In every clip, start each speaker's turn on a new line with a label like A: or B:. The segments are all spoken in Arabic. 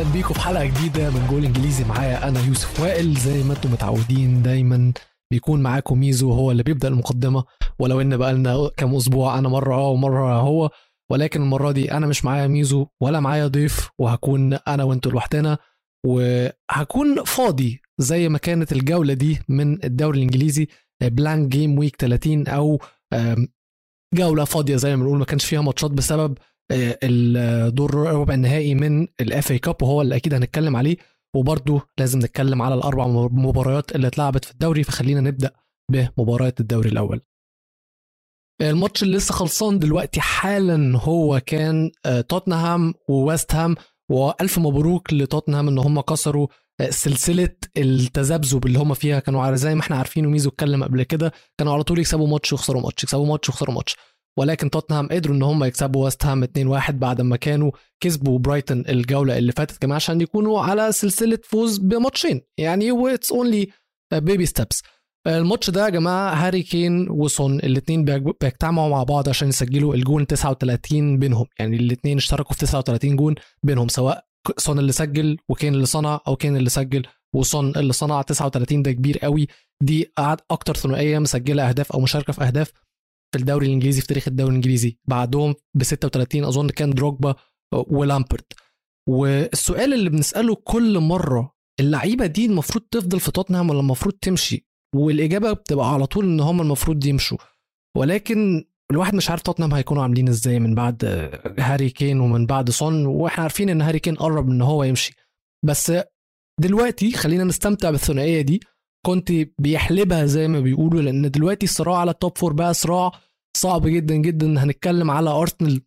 A: أهلا بيكم في حلقة جديدة من جول إنجليزي معايا أنا يوسف وائل. زي ما أنتم متعودين دايما بيكون معاكم ميزو هو اللي بيبدأ المقدمة. ولو إن بقى لنا كام أسبوع أنا مرة آه ومرة هو. ولكن المرة دي أنا مش معايا ميزو ولا معايا ضيف وهكون أنا وأنتوا لوحدنا. وهكون فاضي زي ما كانت الجولة دي من الدوري الإنجليزي blank game week 30 أو جولة فاضية زي ما بنقول ما كانش فيها ماتشات بسبب الدور ربع النهائي من ال FA Cup وهو اللي أكيد هنتكلم عليه. وبرضه لازم نتكلم على الأربع مباريات اللي اتلعبت في الدوري فخلينا نبدأ بمباريات الدوري الأول. الماتش اللي لسه خلصان دلوقتي حالا هو كان آه، توتنهام وويست هام. وألف مبروك لتوتنهام إن هم كسروا آه، سلسلة التذبذب اللي هم فيها. كانوا زي ما إحنا عارفين وميزو اتكلم قبل كده كانوا على طول يكسبوا ماتش ويخسروا ماتش يكسبوا ماتش ويخسروا ماتش. ولكن توتنهام قدروا إن هم يكسبوا ويست هام 2-1 بعد ما كانوا كسبوا برايتون الجولة اللي فاتت كمان عشان يكونوا على سلسلة فوز بماتشين. يعني و it's only baby steps الماتش ده يا جماعة هاري كين وسون الاثنين بيجتمعوا مع بعض عشان يسجلوا الجون 39 بينهم. يعني الاثنين اشتركوا في 39 جون بينهم سواء سون اللي سجل وكين اللي صنع أو كين اللي سجل. وسون اللي صنع 39 ده كبير قوي. دي أكتر ثنائية مسجلة أهداف أو مشاركة في أهداف. في الدوري الإنجليزي في تاريخ الدوري الإنجليزي. بعدهم ب 36 أظن كان دروجبا ولامبارد. والسؤال اللي بنسأله كل مرة اللعيبة دي المفروض تفضل في توتنهام ولا المفروض تمشي؟ والإجابة بتبقى على طول إن هم المفروض يمشوا. ولكن الواحد مش عارف توتنهام هيكونوا عاملين إزاي من بعد هاري كين ومن بعد سون وإحنا عارفين إن هاري كين قرب إن هو يمشي. بس دلوقتي خلينا نستمتع بالثنائية دي. كونتي بيحلبها زي ما بيقولوا لأن دلوقتي الصراع على ال top four بقى صراع صعب جدا جدا. هنتكلم على ارسنال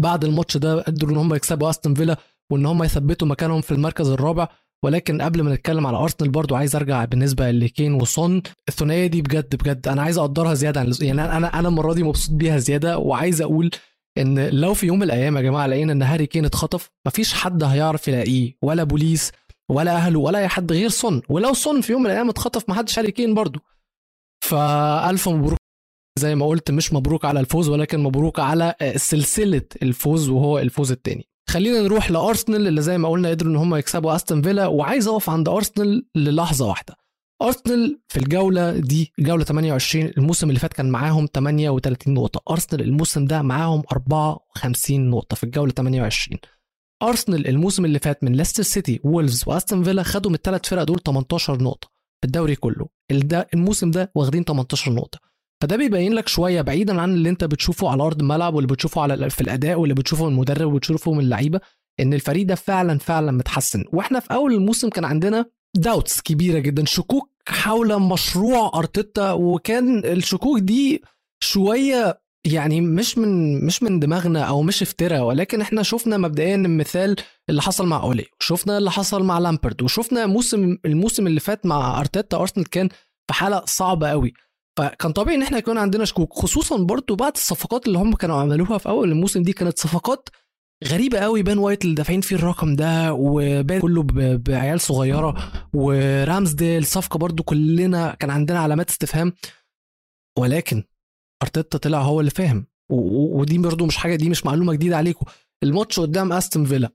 A: بعد الماتش ده قدروا إن هم يكسبوا استون فيلا وإن هم يثبتوا مكانهم في المركز الرابع. ولكن قبل ما نتكلم على ارسنال برضو عايز أرجع بالنسبة لكين وسون الثنائية دي بجد بجد أنا عايز أقدرها زيادة عن يعني أنا أنا المرة دي مبسوط بيها زيادة وعايز أقول إن لو في يوم من الأيام يا جماعة لقينا إن هاري كين اتخطف مفيش حد هيعرف يلاقيه ولا بوليس ولا اهله ولا أي حد غير سون. ولو سون في يوم من الأيام اتخطف ما حدش هاري كين برضه فألف مبروك. زي ما قلت مش مبروك على الفوز ولكن مبروك على سلسلة الفوز وهو الفوز الثاني خلينا نروح لأرسنال اللي زي ما قلنا قدروا إن هم يكسبوا أستون فيلا وعايز أقف عند أرسنال للحظة واحدة. أرسنال في الجولة دي الجوله 28 الموسم اللي فات كان معاهم 38 نقطة. أرسنال الموسم ده معاهم 54 نقطة في الجولة 28 أرسنال الموسم اللي فات من ليستر سيتي وولفز وأستون فيلا خدوا من الثلاث فرق دول 18 نقطة في الدوري كله. الموسم ده واخدين 18 نقطة. فده بيبين لك شوية بعيدا عن اللي انت بتشوفه على أرض الملعب واللي بتشوفه على في الأداء واللي بتشوفه من المدرب وبتشوفه من اللعيبة إن الفريق ده فعلا فعلا متحسن. وإحنا في أول الموسم كان عندنا doubts كبيرة جدا. شكوك حول مشروع أرتيتا وكان الشكوك دي شوية يعني مش من مش من دماغنا أو مش افتراء ولكن إحنا شفنا مبدئيا المثال اللي حصل مع أولي وشفنا اللي حصل مع لامبرد وشفنا موسم الموسم اللي فات مع أرتيتا أرسنال كان في حالة صعبة قوي فكان طبيعي إن إحنا يكون عندنا شكوك خصوصا برضو بعد الصفقات اللي هم كانوا عملوها في أول الموسم دي كانت صفقات غريبة قوي بان وايت اللي دافعين فيه الرقم ده وبان كله بعيال صغيرة ورامزديل صفقة برضو كلنا كان عندنا علامات استفهام. ولكن أرتيتا طلع هو اللي فاهم. ودي برضه مش حاجة دي مش معلومة جديدة عليكم. الماتش قدام أستون فيلا.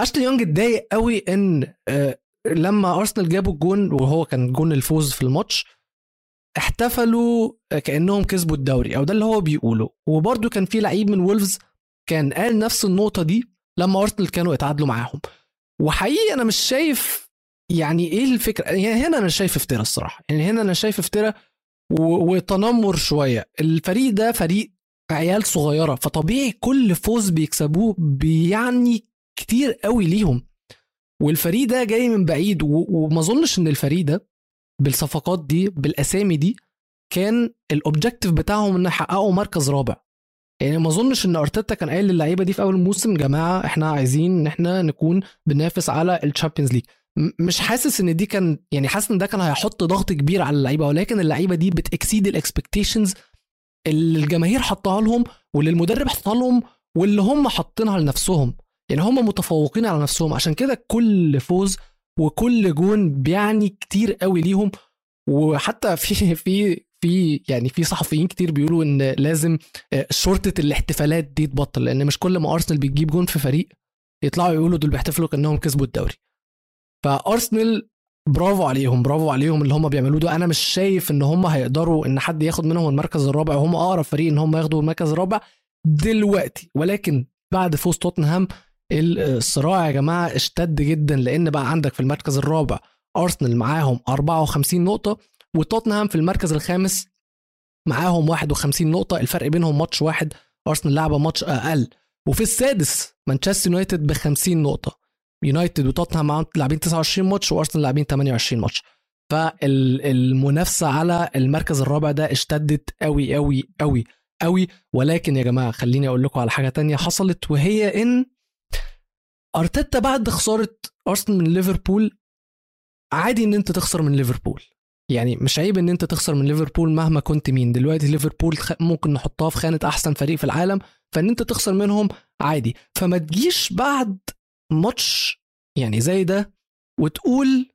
A: اشلي يونج اتضايق قوي إن آه، لما أرسنال جابوا الجون وهو كان جون الفوز في الماتش احتفلوا كأنهم كسبوا الدوري. أو ده اللي هو بيقوله. وبرده كان في لعيب من وولفز كان قال نفس النقطة دي لما أرسنال كانوا اتعادلوا معاهم. وحقيقي أنا مش شايف يعني إيه الفكرة؟ يعني هنا أنا شايف افتراء الصراحة. يعني هنا أنا شايف افتراء وتنمر شوية. الفريق ده فريق عيال صغيرة فطبيعي كل فوز بيكسبوه بيعني كتير قوي ليهم. والفريق ده جاي من بعيد وما اظنش ان الفريق ده بالصفقات دي بالأسامي دي كان ال objective بتاعهم إن يحققوا مركز رابع. يعني ما اظنش إن أرتيتا كان قايل للعيبة دي في أول الموسم جماعة إحنا عايزين إن إحنا نكون بننافس على ال Champions League مش حاسس إن دي كان يعني حاسس إن ده كان هيحط ضغط كبير على اللعيبة ولكن اللعيبة دي بت exceed ال expectations اللي الجماهير حطها لهم واللي المدرب حطها لهم واللي هم حاطينها لنفسهم. يعني هم متفوقين على نفسهم. عشان كده كل فوز وكل جون بيعني كتير قوي ليهم. وحتى في في في يعني في صحفيين كتير بيقولوا إن لازم آه، شرطة الاحتفالات دي تبطل لأن مش كل ما أرسنال بتجيب جون في فريق يطلعوا يقولوا دول بيحتفلوا كأنهم كسبوا الدوري. فأرسنال برافو عليهم برافو عليهم اللي هم بيعملوه ده. أنا مش شايف إن هم هيقدروا إن حد ياخد منهم المركز الرابع وهم أقرب فريق إن هم ياخدوا المركز الرابع دلوقتي. ولكن بعد فوز توتنهام الصراع يا جماعة اشتد جدا لأن بقى عندك في المركز الرابع أرسنال معاهم 54 نقطة وتوتنهام في المركز الخامس معاهم 51 نقطة. الفرق بينهم ماتش واحد أرسنال لعبة ماتش أقل. وفي السادس مانشستر يونايتد ب 50 نقطة. يونايتد وتوتنهام معاهم لاعبين 29 ماتش وارسنال لاعبين 28 ماتش. فالمنافسة على المركز الرابع ده اشتدت قوي قوي قوي قوي ولكن يا جماعة خليني أقول لكم على حاجة تانية حصلت وهي إن أرتيتا بعد خسارة أرسنال من ليفربول عادي إن أنت تخسر من ليفربول. يعني مش عيب إن أنت تخسر من ليفربول مهما كنت مين. دلوقتي ليفربول ممكن نحطها في خانة أحسن فريق في العالم فإن أنت تخسر منهم عادي. فما تجيش بعد ماتش يعني زي ده وتقول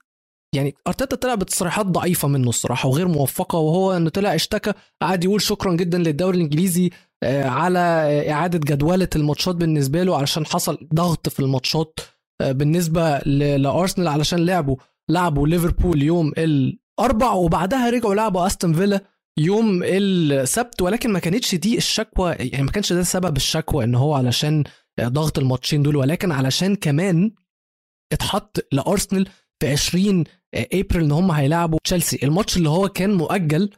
A: يعني أرتيتا طلع بتصريحات ضعيفة منه الصراحة وغير موفقة وهو إنه طلع اشتكى قعد يقول شكرا جدا للدوري الإنجليزي آه، على إعادة جدولة الماتشات بالنسبة له علشان حصل ضغط في الماتشات آه، بالنسبة لأرسنال علشان لعبوا لعبوا ليفربول يوم الأربع وبعدها رجعوا لعبوا أستون فيلا يوم السبت ولكن ما كانتش دي الشكوى يعني ما كانش ده سبب الشكوى إن هو علشان ضغط الماتشين دول ولكن علشان كمان اتحط لأرسنال في 20 إبريل إن هم هيلعبوا تشيلسي. الماتش اللي هو كان مؤجل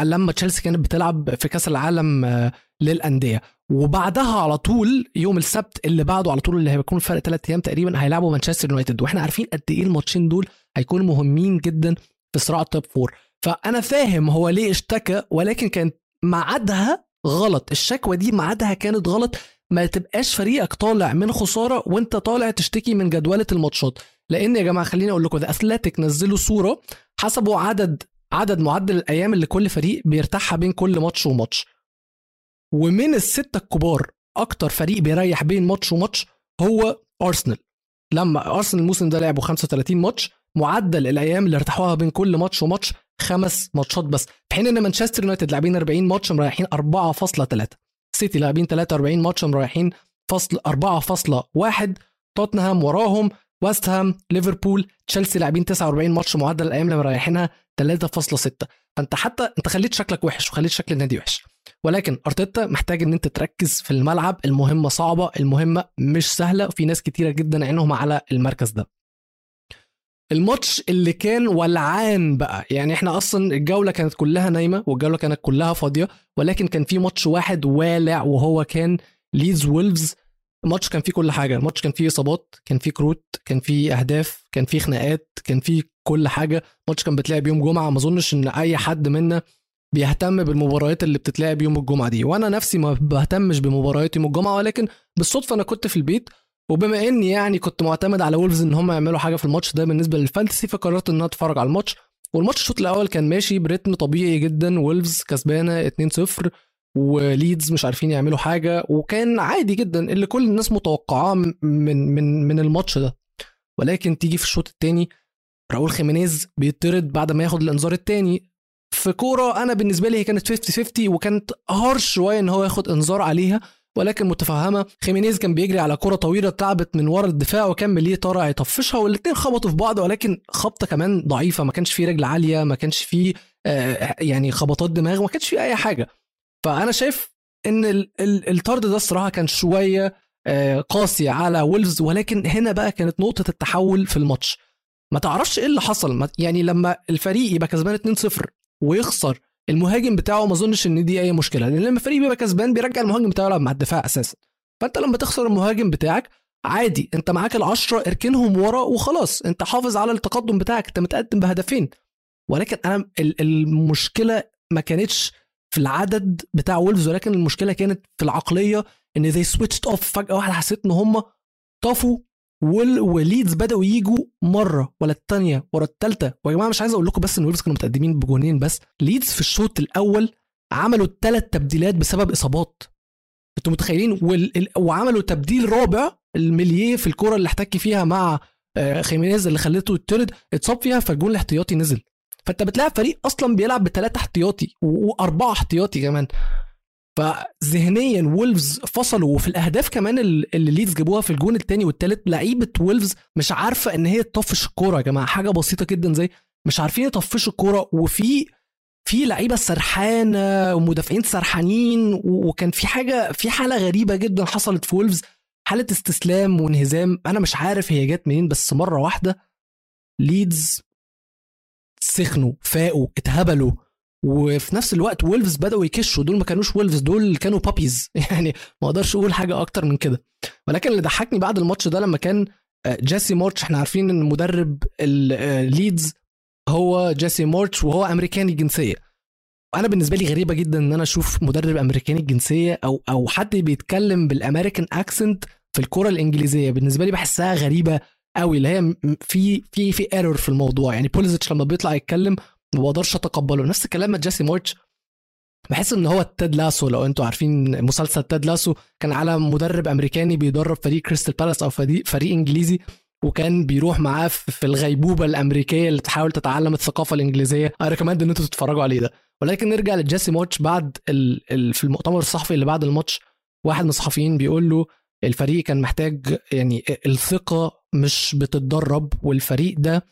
A: لما تشيلسي كانت بتلعب في كأس العالم آه، للأندية. وبعدها على طول يوم السبت اللي بعده على طول اللي هيكون فرق ثلاث أيام تقريبا هيلعبوا مانشستر يونايتد. وإحنا عارفين قد إيه الماتشين دول هيكونوا مهمين جدا في صراع ال top four. فأنا فاهم هو ليه اشتكى ولكن كان ميعادها غلط. الشكوى دي ميعادها كانت غلط. ما تبقاش فريقك طالع من خسارة وانت طالع تشتكي من جدولة الماتشات. لأن يا جماعة خليني أقول لكم The Athletic نزلوا صورة حسبوا عدد عدد معدل الأيام اللي كل فريق بيرتاحها بين كل ماتش وماتش. ومن الستة الكبار أكتر فريق بيريح بين ماتش وماتش هو ارسنال لما ارسنال الموسم ده لعبوا 35 ماتش معدل الأيام اللي ارتاحوها بين كل ماتش وماتش خمس ماتشات بس. في حين إن مانشستر يونايتد لاعبين 40 ماتش مريحين 4.3 سيتي لاعبين 43 ماتش مريحين فصل 4.1 توتنهام وراهم ويست هام ليفربول تشيلسي لاعبين 49 ماتش معدل الأيام اللي مريحينها 3.6 فأنت حتى أنت خليت شكلك وحش وخليت شكل النادي وحش. ولكن أرتيتا محتاج إن أنت تركز في الملعب المهمة صعبة المهمة مش سهلة وفي ناس كتيرة جدا عينهم على المركز ده. الماتش اللي كان ولعان بقى. يعني إحنا أصلا الجولة كانت كلها نايمة والجولة كانت كلها فاضية ولكن كان في ماتش واحد والع وهو كان ليدز وولفز. الماتش كان فيه كل حاجة. الماتش كان فيه إصابات كان فيه كروت كان فيه أهداف كان فيه خناقات كان فيه كل حاجة. الماتش كان بيتلعب يوم جمعة. ما أظنش إن أي حد منا بيهتم بالمباريات اللي بتتلعب يوم الجمعة دي. وأنا نفسي ما بهتمش بمباريات يوم الجمعة ولكن بالصدفة أنا كنت في البيت وبما اني يعني كنت معتمد على وولفز إن هم يعملوا حاجة في الماتش ده بالنسبة لل fantasy فقررت إن أنا أتفرج على الماتش. والماتش الشوط الأول كان ماشي برتم طبيعي جدا. وولفز كسبانة 2-0 وليدز مش عارفين يعملوا حاجة. وكان عادي جدا اللي كل الناس متوقعاه من من من الماتش ده. ولكن تيجي في الشوط الثاني راؤول خيمينيز بيطرد بعد ما ياخد الإنذار الثاني في كورة أنا بالنسبة لي هي كانت 50 50 وكانت harsh شوية إن هو ياخد إنذار عليها. ولكن متفهمة خيمينيز كان بيجري على كرة طويلة اتلعبت من ورا الدفاع وكان ميلييه طالع يطفشها والاثنين خبطوا في بعض ولكن خبطة كمان ضعيفة ما كانش فيه رجل عالية ما كانش فيه آه يعني خبطات دماغ ما كانش فيه أي حاجة. فأنا شايف إن الطرد ده الصراحة كان شوية آه قاسي على وولفز ولكن هنا بقى كانت نقطة التحول في الماتش. ما تعرفش إيه اللي حصل يعني لما الفريق يبقى كسبان 2-0 ويخسر المهاجم بتاعه ما اظنش ان دي اي مشكلة لأن لما الفريق بيبقى كسبان بيرجع المهاجم بتاعه يلعب مع الدفاع أساسا. فأنت لما تخسر المهاجم بتاعك عادي أنت معاك العشرة اركنهم ورا وخلاص أنت حافظ على التقدم بتاعك أنت متقدم بهدفين. ولكن أنا المشكلة ما كانتش في العدد بتاع وولفز ولكن المشكلة كانت في العقلية إن زي switched off فجأة واحدة حسيت إن هم طفوا وليدز بدأوا يجوا مرة ورا الثانية ورا الثالثه ويا جماعة مش عايز أقول لكم بس إن وولفز كانوا متقدمين بجونين بس. ليدز في الشوط الأول عملوا ثلاث تبديلات بسبب إصابات. أنتوا متخيلين؟ وال... وعملوا تبديل رابع لميلييه في الكرة اللي احتك فيها مع آه، خيمينيز اللي خلته يطرد اتصاب فيها فالجون الاحتياطي نزل. فأنت بتلاعب فريق أصلا بيلعب بثلاثه احتياطي وأربعة احتياطي كمان. فذهنيا وولفز فصلوا. وفي الأهداف كمان اللي ليدز جابوها في الجون الثاني والثالث لعيبة وولفز مش عارفة إن هي تطفش الكورة يا جماعة. حاجة بسيطة جدا زي مش عارفين يطفشوا الكورة وفي في لعيبة سرحانة ومدافعين سرحانين وكان في حاجة في حالة غريبة جدا حصلت في وولفز حالة استسلام وانهزام. أنا مش عارف هي جت منين بس مرة واحدة ليدز سخنوا فاقوا اتهبلوا. وفي نفس الوقت وولفز بدأوا يكشوا. دول ما كانوش وولفز دول كانوا puppies يعني ما أقدرش أقول حاجة أكتر من كده. ولكن اللي ضحكني بعد الماتش ده لما كان آه، جيسي مارتش إحنا عارفين إن مدرب الليدز آه، هو جيسي مارتش وهو أمريكاني الجنسيه أنا بالنسبة لي غريبة جدا إن أنا أشوف مدرب أمريكاني الجنسيه أو أو حد بيتكلم بال American accent في الكرة الإنجليزية. بالنسبة لي بحسها غريبة قوي اللي هي في في في error في الموضوع. يعني بوليسيتش لما بيطلع يتكلم ما بقدرش أتقبله. نفس الكلام مع جيسي مارتش بحس إن هو تيد لاسو لو أنتوا عارفين مسلسل تيد لاسو كان على مدرب أمريكاني بيدرب فريق كريستال بالاس أو فريق فريق إنجليزي وكان بيروح معاه في الغيبوبة الأمريكية اللي تحاول تتعلم الثقافة الإنجليزية. أنا recommend إن أنتوا تتفرجوا عليه ده. ولكن نرجع لجيسي مارتش بعد ال... ال... في المؤتمر الصحفي اللي بعد الماتش واحد من الصحفيين بيقول له الفريق كان محتاج يعني الثقة مش بتتدرب والفريق ده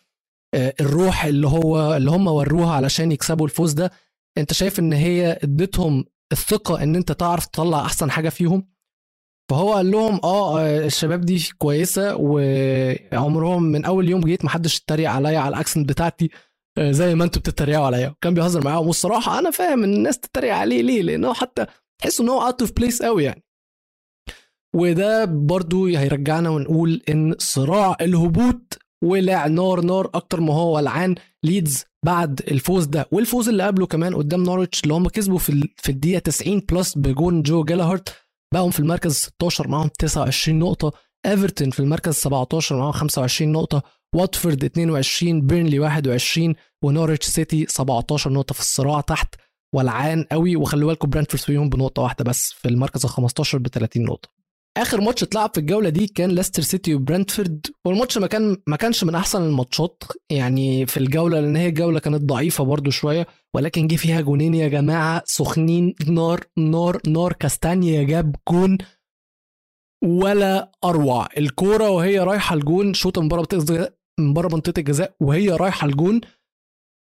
A: الروح اللي هو اللي هم وروها علشان يكسبوا الفوز ده انت شايف ان هي اديتهم الثقة ان انت تعرف تطلع احسن حاجة فيهم؟ فهو قال لهم آه, آه، الشباب دي كويسة وعمرهم من أول يوم جيت محدش اتريق عليا على الأكسنت بتاعتي آه، زي ما أنتوا بتتريقوا عليا. كان بيهزر معاهم. والصراحة أنا فاهم إن الناس تتريق عليه ليه؟ لأنه حتى تحس إن هو out of place قوي يعني. وده برضو هيرجعنا ونقول إن صراع الهبوط ولع نار نار أكتر ما هو ولعان. ليدز بعد الفوز ده والفوز اللي قبله كمان قدام نورتش اللي هم كسبوا في في الدقيقة 90 plus بجون جو جالهارت بقوا في المركز 16 معاهم 29 نقطة. إيفرتون في المركز 17 معاهم 25 نقطة. واتفورد 22 بيرنلي 21 ونورتش سيتي 17 نقطة في الصراع تحت. ولعان قوي وخلي بالكم برنتفورد فيهم بنقطة واحدة بس في المركز ال 15 ب 30 نقطة. آخر ماتش اتلعب في الجولة دي كان ليستر سيتي وبرنتفورد والماتش ما كان ما كانش من أحسن الماتشات يعني في الجولة لأن هي الجوله كانت ضعيفة برده شوية ولكن جه فيها جونين يا جماعة سخنين نار نار نار كاستانيا جاب جون ولا أروع. الكورة وهي رايحة الجون شوطه من بره منطقة من بره منطقة الجزاء وهي رايحة الجون.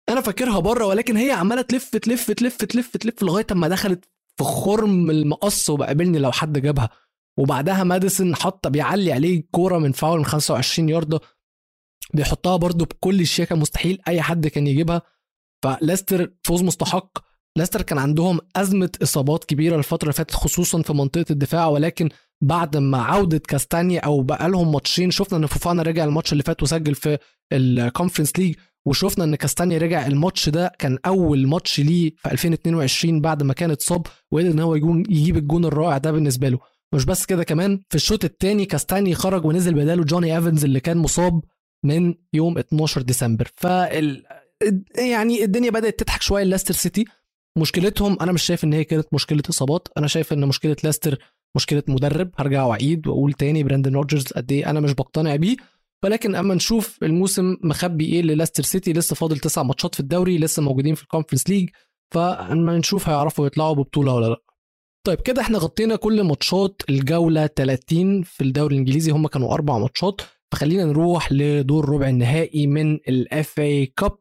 A: أنا فاكرها بره ولكن هي عمالة تلف تلف تلف تلف تلف لغاية أما دخلت في خرم المقص وبقابلني لو حد جابها. وبعدها ماديسون حط بيعلي عليه كوره من فاول من 25 يارده بيحطها برده بكل شياكه مستحيل أي حد كان يجيبها. فليستر فوز مستحق. ليستر كان عندهم أزمة إصابات كبيرة الفترة اللي فاتت خصوصا في منطقة الدفاع ولكن بعد ما عودة كاستانيا أو بقى لهم ماتشين شفنا إن فوفانا رجع الماتش اللي فات وسجل في ال Conference League وشفنا إن كاستانيا رجع الماتش ده كان أول ماتش ليه في 2022 بعد ما كان اتصاب وقدر إن هو يجيب الجون الرائع ده بالنسبة له. مش بس كده كمان في الشوط الثاني كاستانيا خرج ونزل بداله جوني إيفنز اللي كان مصاب من يوم 12 ديسمبر. ف يعني الدنيا بدأت تضحك شوية لليستر سيتي. مشكلتهم أنا مش شايف إن هي كانت مشكلة إصابات. أنا شايف إن مشكلة ليستر مشكلة مدرب. هرجع وأعيد وأقول تاني بريندان روجرز قد إيه أنا مش بقتنع بيه. ولكن أما نشوف الموسم مخبي إيه لليستر سيتي لسه فاضل تسع ماتشات في الدوري لسه موجودين في ال Conference League فأما نشوف هيعرفوا يطلعوا ببطولة ولا لأ. طيب كده إحنا غطينا كل ماتشات الجولة 30 في الدوري الإنجليزي. هم كانوا أربع ماتشات. فخلينا نروح لدور ربع النهائي من ال FA Cup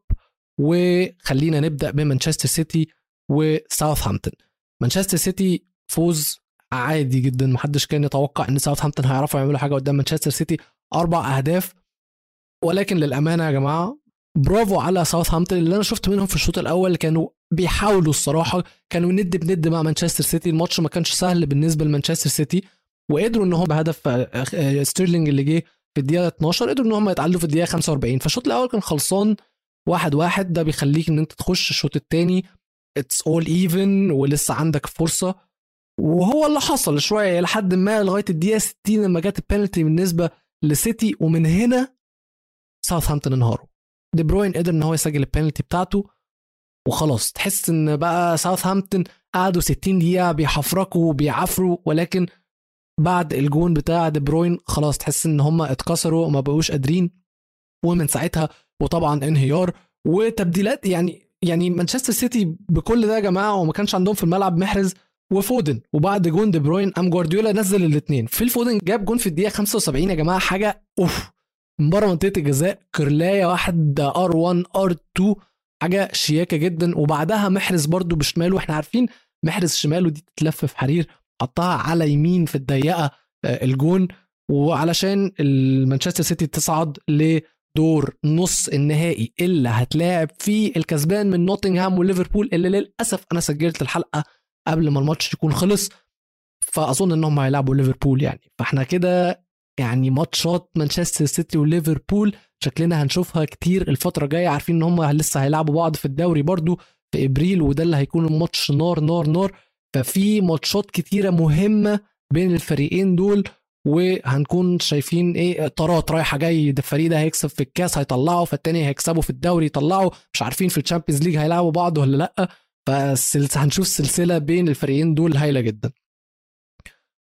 A: وخلينا نبدأ بمانشستر سيتي وساوثهامبتون. مانشستر سيتي فوز عادي جدا. محدش كان يتوقع إن ساوثهامبتون هيعرفوا يعملوا حاجة قدام مانشستر سيتي. أربع أهداف. ولكن للأمانة يا جماعة برافو على ساوثهامبتون اللي أنا شفت منهم في الشوط الأول كانوا بيحاولوا الصراحة كانوا ند بند مع مانشستر سيتي الماتش ما كانش سهل بالنسبة لمانشستر سيتي وقدروا إن هم بهدف آه، آه، ستيرلينج اللي جه في الدقيقة 12 قدروا إن هم يتعادلوا في الدقيقة 45 فالشوط الأول كان خلصان واحد واحد. ده بيخليك إن أنت تخش الشوط الثاني it's all even ولسه عندك فرصة. وهو اللي حصل شوية لحد ما لغاية الدقيقة 60 لما جت البنالتي بالنسبة لسيتي. ومن هنا ساوثهامبتون انهاروا. دي بروين قدر إن هو يسجل البنالتي بتاعته وخلاص. تحس إن بقى ساوثهامبتون قعدوا 60 دقيقة بيحفركوا وبيعافروا ولكن بعد الجون بتاع دي بروين خلاص تحس إن هم اتكسروا وما بقوش قادرين. ومن ساعتها وطبعا انهيار وتبديلات يعني يعني مانشستر سيتي بكل ده يا جماعة وما كانش عندهم في الملعب محرز وفودن. وبعد جون دي بروين قام جوارديولا نزل الاثنين ففودن جاب جون في الدقيقة 75 يا جماعة حاجة أوف. من بره منطقة الجزاء كرلاية واحد R1 R2 حاجة شياكة جدا. وبعدها محرز برده بشماله وإحنا عارفين محرز شماله دي تتلف في حرير حطها على يمين في الضيقة آه، الجون. وعلشان المانشستر سيتي تصعد لدور نص النهائي اللي هتلاعب فيه الكسبان من نوتنغهام وليفربول اللي للأسف أنا سجلت الحلقة قبل ما الماتش يكون خلص. فأظن إنهم هيلعبوا ليفربول يعني. فإحنا كده يعني ماتشات مانشستر سيتي وليفربول شكلنا هنشوفها كتير الفترة الجاية. عارفين إن هم لسه هيلعبوا بعض في الدوري برضو في إبريل وده اللي هيكون الماتش نار نار نار. ففي ماتشات كتيرة مهمة بين الفريقين دول وهنكون شايفين إيه طارات رايحة جاي ده الفريق ده هيكسب في الكاس هيطلعه فالتاني هيكسبوا في الدوري يطلعوا مش عارفين في ال Champions League هيلعبوا بعض ولا لأ. فهنشوف سلسلة بين الفريقين دول هايلة جدا.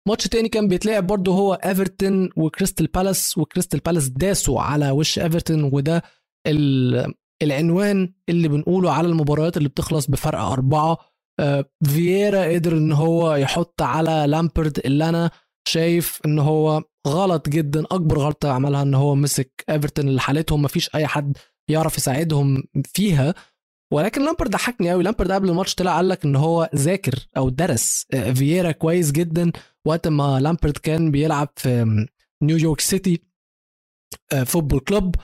A: ماتش تاني كان بيتلعب برضه هو إيفرتون وكريستال بالاس وكريستال بالاس داسوا على وش إيفرتون وده العنوان اللي بنقوله على المباريات اللي بتخلص بفرق أربعة. آه، فييرا قدر إن هو يحط على لامبرد اللي أنا شايف إن هو غلط جدا أكبر غلطة عملها إن هو مسك إيفرتون اللي حالتهم مفيش أي حد يعرف يساعدهم فيها. ولكن لامبرد ضحكني قوي لامبرد قبل الماتش طلع قال لك إن هو ذاكر أو درس آه، فييرا كويس جدا وقت ما لامبرد كان بيلعب في نيويورك سيتي Football Club.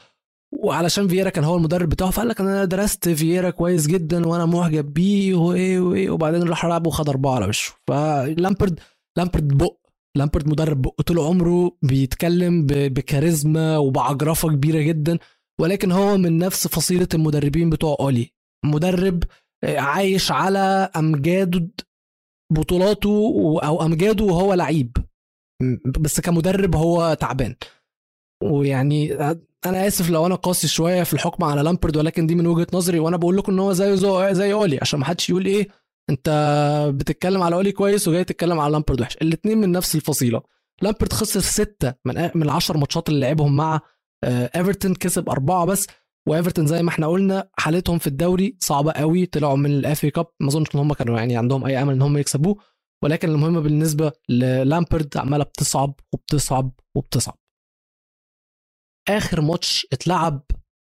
A: وعلشان فييرا كان هو المدرب بتاعه فقال لك أنا درست فييرا كويس جدا وأنا معجب بيه وإيه وإيه وبعدين راح لعب وخد اربعه على وشه. فلامبرد لامبرد بقى لامبرد مدرب بقى طول عمره بيتكلم بكاريزما وبعجرفة كبيرة جدا. ولكن هو من نفس فصيلة المدربين بتوع أولي. مدرب آه، عايش على امجاد بطولاته أو أمجاده وهو لعيب. بس كمدرب هو تعبان. ويعني أنا آسف لو أنا قاسي شوية في الحكم على لامبرد ولكن دي من وجهة نظري وأنا بقول لكم إن هو زيه زي أولي عشان ما حدش يقول إيه أنت بتتكلم على أولي كويس وجاي تتكلم على لامبرد وحش. الاثنين من نفس الفصيلة. لامبرد خسر ستة من من العشر ماتشات اللي لعبهم مع إيفرتون كسب أربعة بس. وإيفرتون زي ما إحنا قلنا حالتهم في الدوري صعبة قوي طلعوا من ال FA Cup ما أظنش إن هم كانوا يعني عندهم أي أمل إن هم يكسبوه ولكن المهم بالنسبة للامبرد عمالة بتصعب وبتصعب وبتصعب. آخر ماتش اتلعب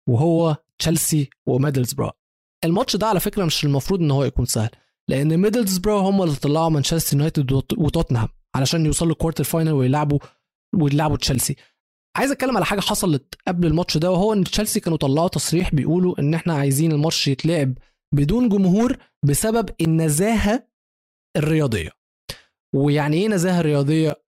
A: وهو تشيلسي وميدلزبرا الماتش ده على فكرة مش المفروض إن هو يكون سهل لأن ميدلزبرا هم اللي طلعوا مانشستر يونايتد وتوتنهام علشان يوصلوا quarter final ويلعبوا ويلعبوا تشيلسي. عايز اتكلم على حاجة حصلت قبل الماتش ده وهو إن تشيلسي كانوا طلعوا تصريح بيقولوا إن إحنا عايزين الماتش يتلعب بدون جمهور بسبب النزاهة الرياضية. ويعني إيه نزاهة رياضية؟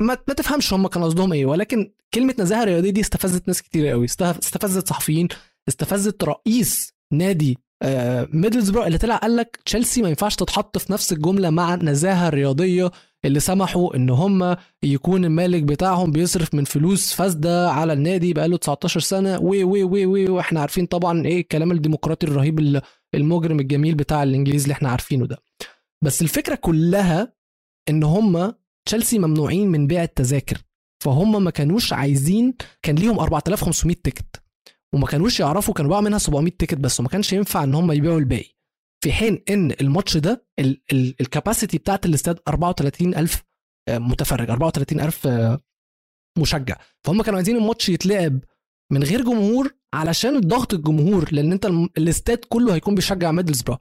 A: ما, ما تفهمش هم كان قصدهم إيه ولكن كلمة نزاهة رياضية دي استفزت ناس كتير قوي. استفزت صحفيين استفزت رئيس نادي آه ميدلزبرو اللي طلع قال لك تشيلسي ما ينفعش تتحط في نفس الجملة مع النزاهه الرياضيه اللي سمحوا إن هم يكون المالك بتاعهم بيصرف من فلوس فاسدة على النادي بقاله 19 سنة. و و و و وإحنا عارفين طبعا إيه الكلام الديمقراطي الرهيب المجرم الجميل بتاع الإنجليز اللي إحنا عارفينه ده. بس الفكرة كلها إن هم تشيلسي ممنوعين من بيع التذاكر. فهم ما كانوش عايزين كان ليهم 4500 ticket. وما كانوش يعرفوا كانوا باعوا منها 700 ticket بس وما كانش ينفع إن هم يبيعوا الباقي. في حين إن الماتش ده ال capacity بتاعت الاستاد 34000 آه، متفرج 34000 آه، مشجع. فهم كانوا عايزين الماتش يتلعب من غير جمهور علشان الضغط الجمهور لأن أنت الاستاد كله هيكون بيشجع ميدلسبرا.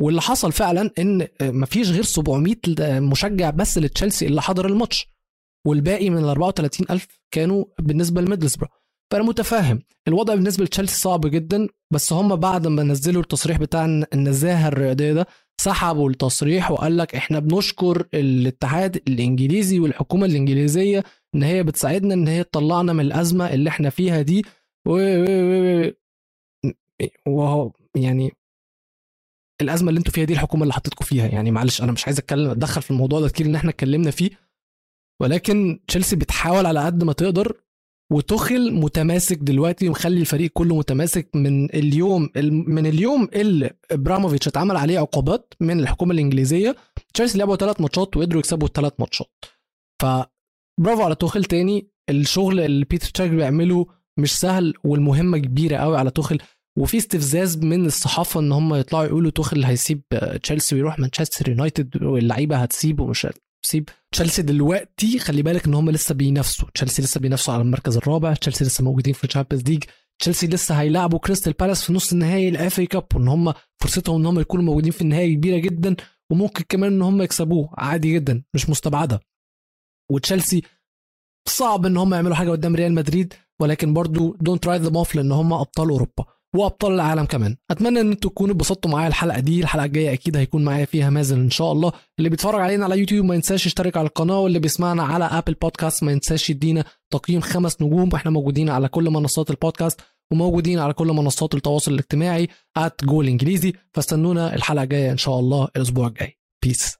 A: واللي حصل فعلا إن آه، مفيش غير 700 مشجع بس لتشيلسي اللي حضر الماتش والباقي من ال 34000 كانوا بالنسبة لميدلسبرا. فانا متفاهم. الوضع بالنسبة لتشيلسي صعب جدا بس هم بعد ما نزلوا التصريح بتاع النزاهة الرياضية ده سحبوا التصريح وقال لك إحنا بنشكر الاتحاد الإنجليزي والحكومة الإنجليزية إن هي بتساعدنا إن هي تطلعنا من الأزمة اللي إحنا فيها دي. وهو يعني الأزمة اللي أنتوا فيها دي الحكومة اللي حطيتكم فيها. يعني معلش أنا مش عايز أتكلم أتدخل في الموضوع ده كتير إن إحنا اتكلمنا فيه. ولكن تشيلسي بتحاول على قد ما تقدر وتخل متماسك دلوقتي ومخلي الفريق كله متماسك من اليوم من اليوم اللي إبراموفيتش اتعمل عليه عقوبات من الحكومة الإنجليزية. تشيلسي لعبوا ثلاث ماتشات وقدروا يكسبوا الثلاث ماتشات. ف برافو على توخل تاني. الشغل اللي بيتر تشاك بيعمله مش سهل والمهمة كبيرة قوي على توخل وفي استفزاز من الصحافة إن هم يطلعوا يقولوا توخل هيسيب تشيلسي ويروح مانشستر يونايتد واللعيبة هتسيبه ومش هتسيب تشيلسي دلوقتي خلي بالك إن هم لسه بينافسوا. تشيلسي لسه بينافسوا على المركز الرابع. تشيلسي لسه موجودين في ال Champions League تشيلسي لسه هيلعبوا كريستال بالاس في نص النهائي ال FA Cup وإن هم فرصتهم إن هم يكونوا موجودين في النهائي كبيرة جدا وممكن كمان إن هم يكسبوه عادي جدا مش مستبعدة. وتشيلسي صعب إن هم يعملوا حاجة قدام ريال مدريد ولكن برضو don't write them off لأن هم أبطال أوروبا. وأبطال العالم كمان. أتمنى إن أنتوا تكونوا اتبسطتوا معايا الحلقة دي. الحلقة الجاية أكيد هيكون معايا فيها مازن إن شاء الله. اللي بيتفرج علينا على يوتيوب ما ينساش يشترك على القناة. واللي بيسمعنا على Apple Podcast ما ينساش يدينا تقييم خمس نجوم. إحنا موجودين على كل منصات البودكاست وموجودين على كل منصات التواصل الاجتماعي at جول انجليزي فاستنونا الحلقة الجاية إن شاء الله الأسبوع الجاي. peace